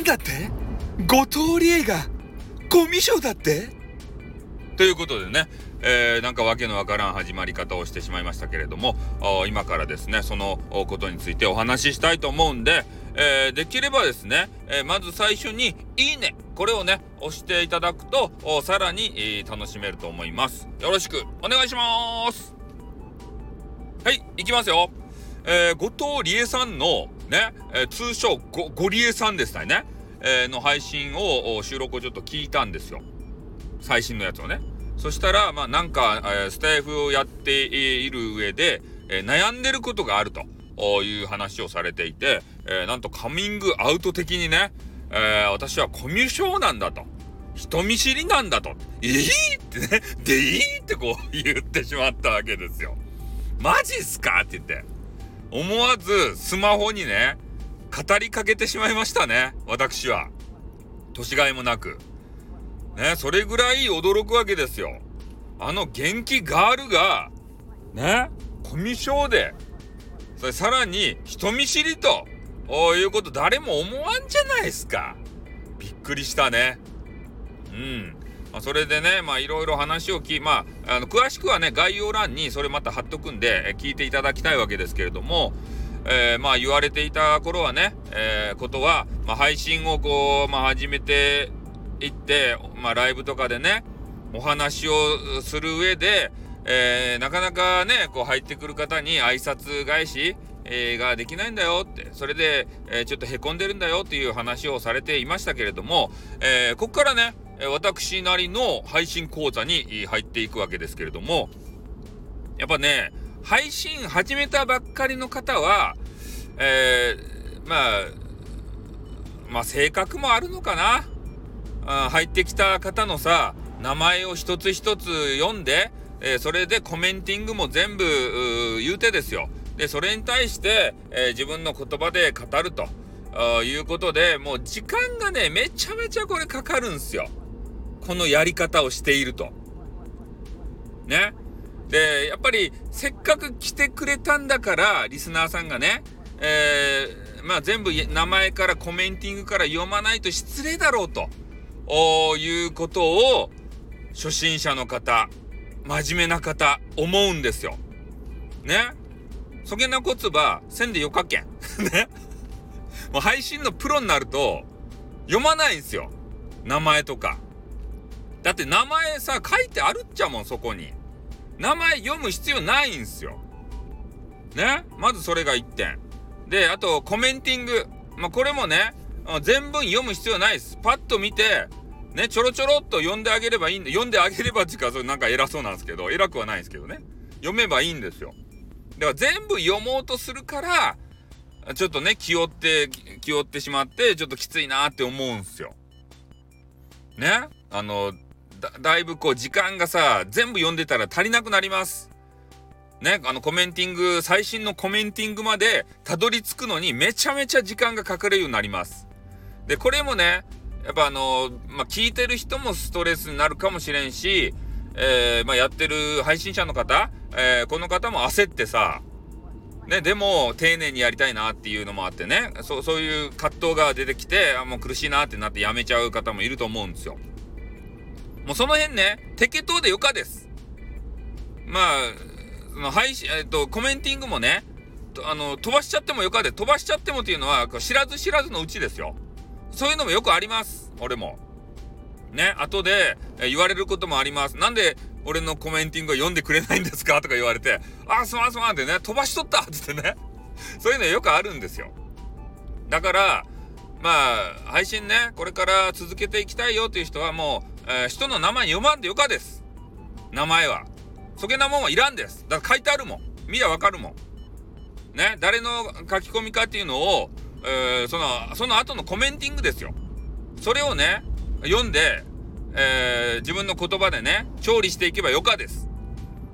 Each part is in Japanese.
んだって？後藤理恵がコミュ障だって？ということでね、えー、なんかわけのわからん始まり方をしてしまいましたけれども今からですねそのことについてお話ししたいと思うんで、えー、できればですね、えー、まず最初に「いいね」これをね押していただくとさらに、えー、楽しめると思います。よろしくお願いします。はい行きますよ。え、後藤理恵さんのね、えー、通称ご、ごりえさんでしたね、えー、の配信を収録をちょっと聞いたんですよ。最新のやつをね。そしたら、まあなんか、えー、スタイフをやっている上で、えー、悩んでることがあるという話をされていて、えー、なんとカミングアウト的にね、えー、私はコミュ障なんだと。人見知りなんだと。えー、ってね、でいいってこう言ってしまったわけですよ。マジっすか？って言って。思わずスマホにね、語りかけてしまいましたね。私は。年がいもなく。ね、それぐらい驚くわけですよ。あの元気ガールが、ね、コミュ障で、それさらに人見知りと、いうこと誰も思わんじゃないですか。びっくりしたね。うん。まあ、それでね、まあいろいろ話を聞い、まあ、あの詳しくはね、概要欄にそれまた貼っとくんで、え聞いていただきたいわけですけれども、えー、まあ言われていた頃はね、えー、ことは、まあ、配信をこう、まあ、始めていって、まあ、ライブとかでね、お話をする上で、えー、なかなかね、こう入ってくる方に挨拶返し、ができないんだよって、それで、えー、ちょっとへこんでるんだよっていう話をされていましたけれども、え、ここからね、私なりの配信講座に入っていくわけですけれども、やっぱね、配信始めたばっかりの方は、えー、まあ、まあ性格もあるのかな？あ入ってきた方のさ、名前を一つ一つ読んで、えー、それでコメンティングも全部言うてですよ。で、それに対して、えー、自分の言葉で語るということで、もう時間がね、めちゃめちゃこれかかるんすよ。このやり方をしていると。ね。で、やっぱりせっかく来てくれたんだから、リスナーさんがね、えー、まあ全部名前からコメンティングから読まないと失礼だろうということを初心者の方、真面目な方、思うんですよ。ね。そげなこつば、せんでよかけん。ね。もう配信のプロになると、読まないんですよ。名前とか。だって名前さ、書いてあるっちゃもん、そこに。名前読む必要ないんすよ。ね？まずそれが1点。で、あと、コメンティング。まあ、これもね、全文読む必要ないです。パッと見て、ね、ちょろちょろっと読んであげればいいんで、読んであげればっていうか、それなんか偉そうなんですけど、偉くはないんですけどね。読めばいいんですよ。だから全部読もうとするから、ちょっとね、気負って、気負ってしまって、ちょっときついなって思うんすよ。ね？あの、だだいぶこう時間がさ、全部読んでたら足りなくなります。ね、あのコメンティング、最新のコメンティングまでたどり着くのにめちゃめちゃ時間がかかるようになります。で、これもね、やっぱあの、まあ、聞いてる人もストレスになるかもしれんし、えー、まあ、やってる配信者の方、えー、この方も焦ってさ、ね、でも丁寧にやりたいなっていうのもあってね、そう、そういう葛藤が出てきて、あ、もう苦しいなってなってやめちゃう方もいると思うんですよ。もうその辺ね、適当でよかです。まあ、その配信、えっと、コメンティングもね、あの、飛ばしちゃってもよかで、飛ばしちゃってもっていうのは、知らず知らずのうちですよ。そういうのもよくあります。俺も。ね、後で、言われることもあります。なんで、俺のコメンティングを読んでくれないんですか？とか言われて、あ、すまんすまんってね、飛ばしとったっつってね。そういうのよくあるんですよ。だから、まあ、配信ね、これから続けていきたいよっていう人はもう、えー、人の名前読まんでよかです。名前は。そげなもんはいらんです。だから書いてあるもん。見りゃわかるもん。ね、誰の書き込みかっていうのを、えー、その、その後のコメンティングですよ。それをね、読んで、えー、自分の言葉でね、調理していけばよかです。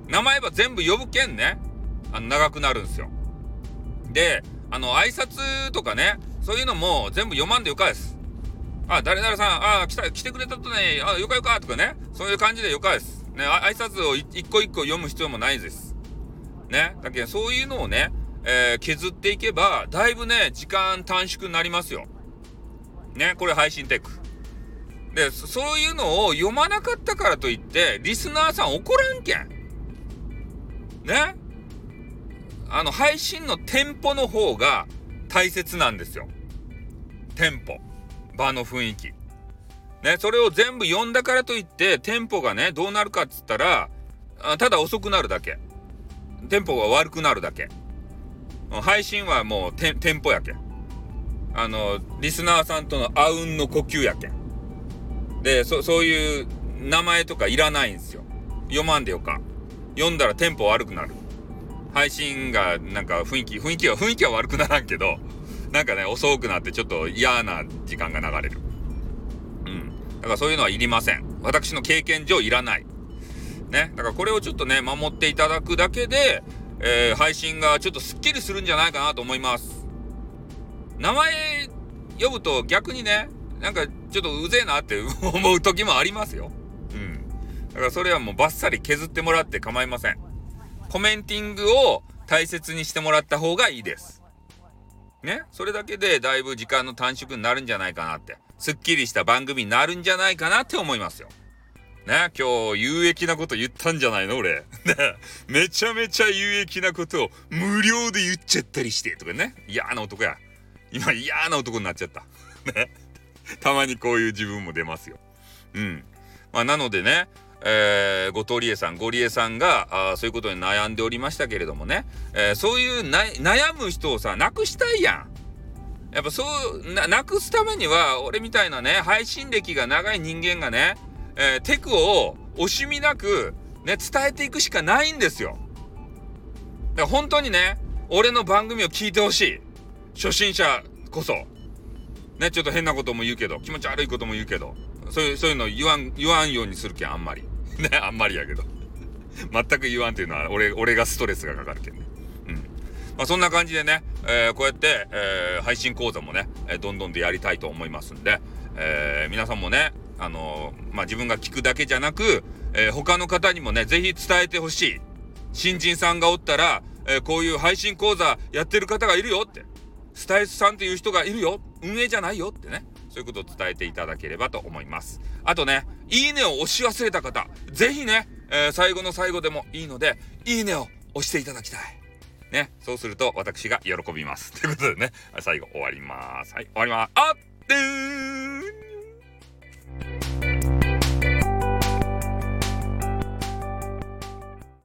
名前は全部呼ぶけんね、あの、長くなるんですよ。で、あの、挨拶とかね、そういうのも全部読まんでよかです。あ、誰々さん、あ、来た、来てくれたとね、あ、よかよかとかね、そういう感じでよかです。ね、あ挨拶を一個一個読む必要もないです。ね、だけどそういうのをね、えー、削っていけば、だいぶね、時間短縮になりますよ。ね、これ配信テック。で、そういうのを読まなかったからといって、リスナーさん怒らんけん。ねあの、配信のテンポの方が大切なんですよ。テンポ。場の雰囲気。ね、それを全部読んだからといって、テンポがね、どうなるかっつったら、ただ遅くなるだけ。テンポが悪くなるだけ。配信はもうテンポやけん。あの、リスナーさんとのあうんの呼吸やけん。で、そ、そういう名前とかいらないんですよ。読まんでよか。読んだらテンポ悪くなる。配信がなんか雰囲気、雰囲気は、雰囲気は悪くならんけど、なんかね、遅くなってちょっと嫌な時間が流れる。うん。だからそういうのはいりません。私の経験上いらない。ね。だからこれをちょっとね、守っていただくだけで、えー、配信がちょっとスッキリするんじゃないかなと思います。名前呼ぶと逆にね、なんかちょっとうぜえなって 思う時もありますよ。うん。だからそれはもうバッサリ削ってもらって構いません。コメンティングを大切にしてもらった方がいいです。ね。それだけでだいぶ時間の短縮になるんじゃないかなって。すっきりした番組になるんじゃないかなって思いますよ。ね、今日有益なこと言ったんじゃないの俺。ね、めちゃめちゃ有益なことを無料で言っちゃったりしてとかね。嫌な男や。今嫌な男になっちゃった。ね。たまにこういう自分も出ますよ。うん。まあ、なのでね、えー、後藤理恵さん、ゴリエさんがあそういうことに悩んでおりましたけれどもね、えー、そういう悩む人をさ、なくしたいやん。やっぱそうな、なくすためには、俺みたいなね、配信歴が長い人間がね、えー、テクを惜しみなく、ね、伝えていくしかないんですよ。だから本当にね、俺の番組を聞いてほしい。初心者こそ。ね、ちょっと変なことも言うけど、気持ち悪いことも言うけど、そういう、そういうの言わん、言わんようにするけん、あんまり。ね、あんまりやけど。全く言わんっていうのは、俺、俺がストレスがかかるけんね。うん。まあ、そんな感じでね、えー、こうやって、えー、配信講座もね、えどんどんでやりたいと思いますんで、え、皆さんもね、あのまあ、自分が聞くだけじゃなく、え他の方にもね、ぜひ伝えてほしい。新人さんがおったら、えこういう配信講座やってる方がいるよって。スタイスさんっていう人がいるよ。運営じゃないよってね。そういうことを伝えていただければと思います。あとね、いいねを押し忘れた方、ぜひね、えー、最後の最後でもいいので、いいねを押していただきたい。ね、そうすると私が喜びます。ということでね、最後終わります。はい、終わります。あっ、でー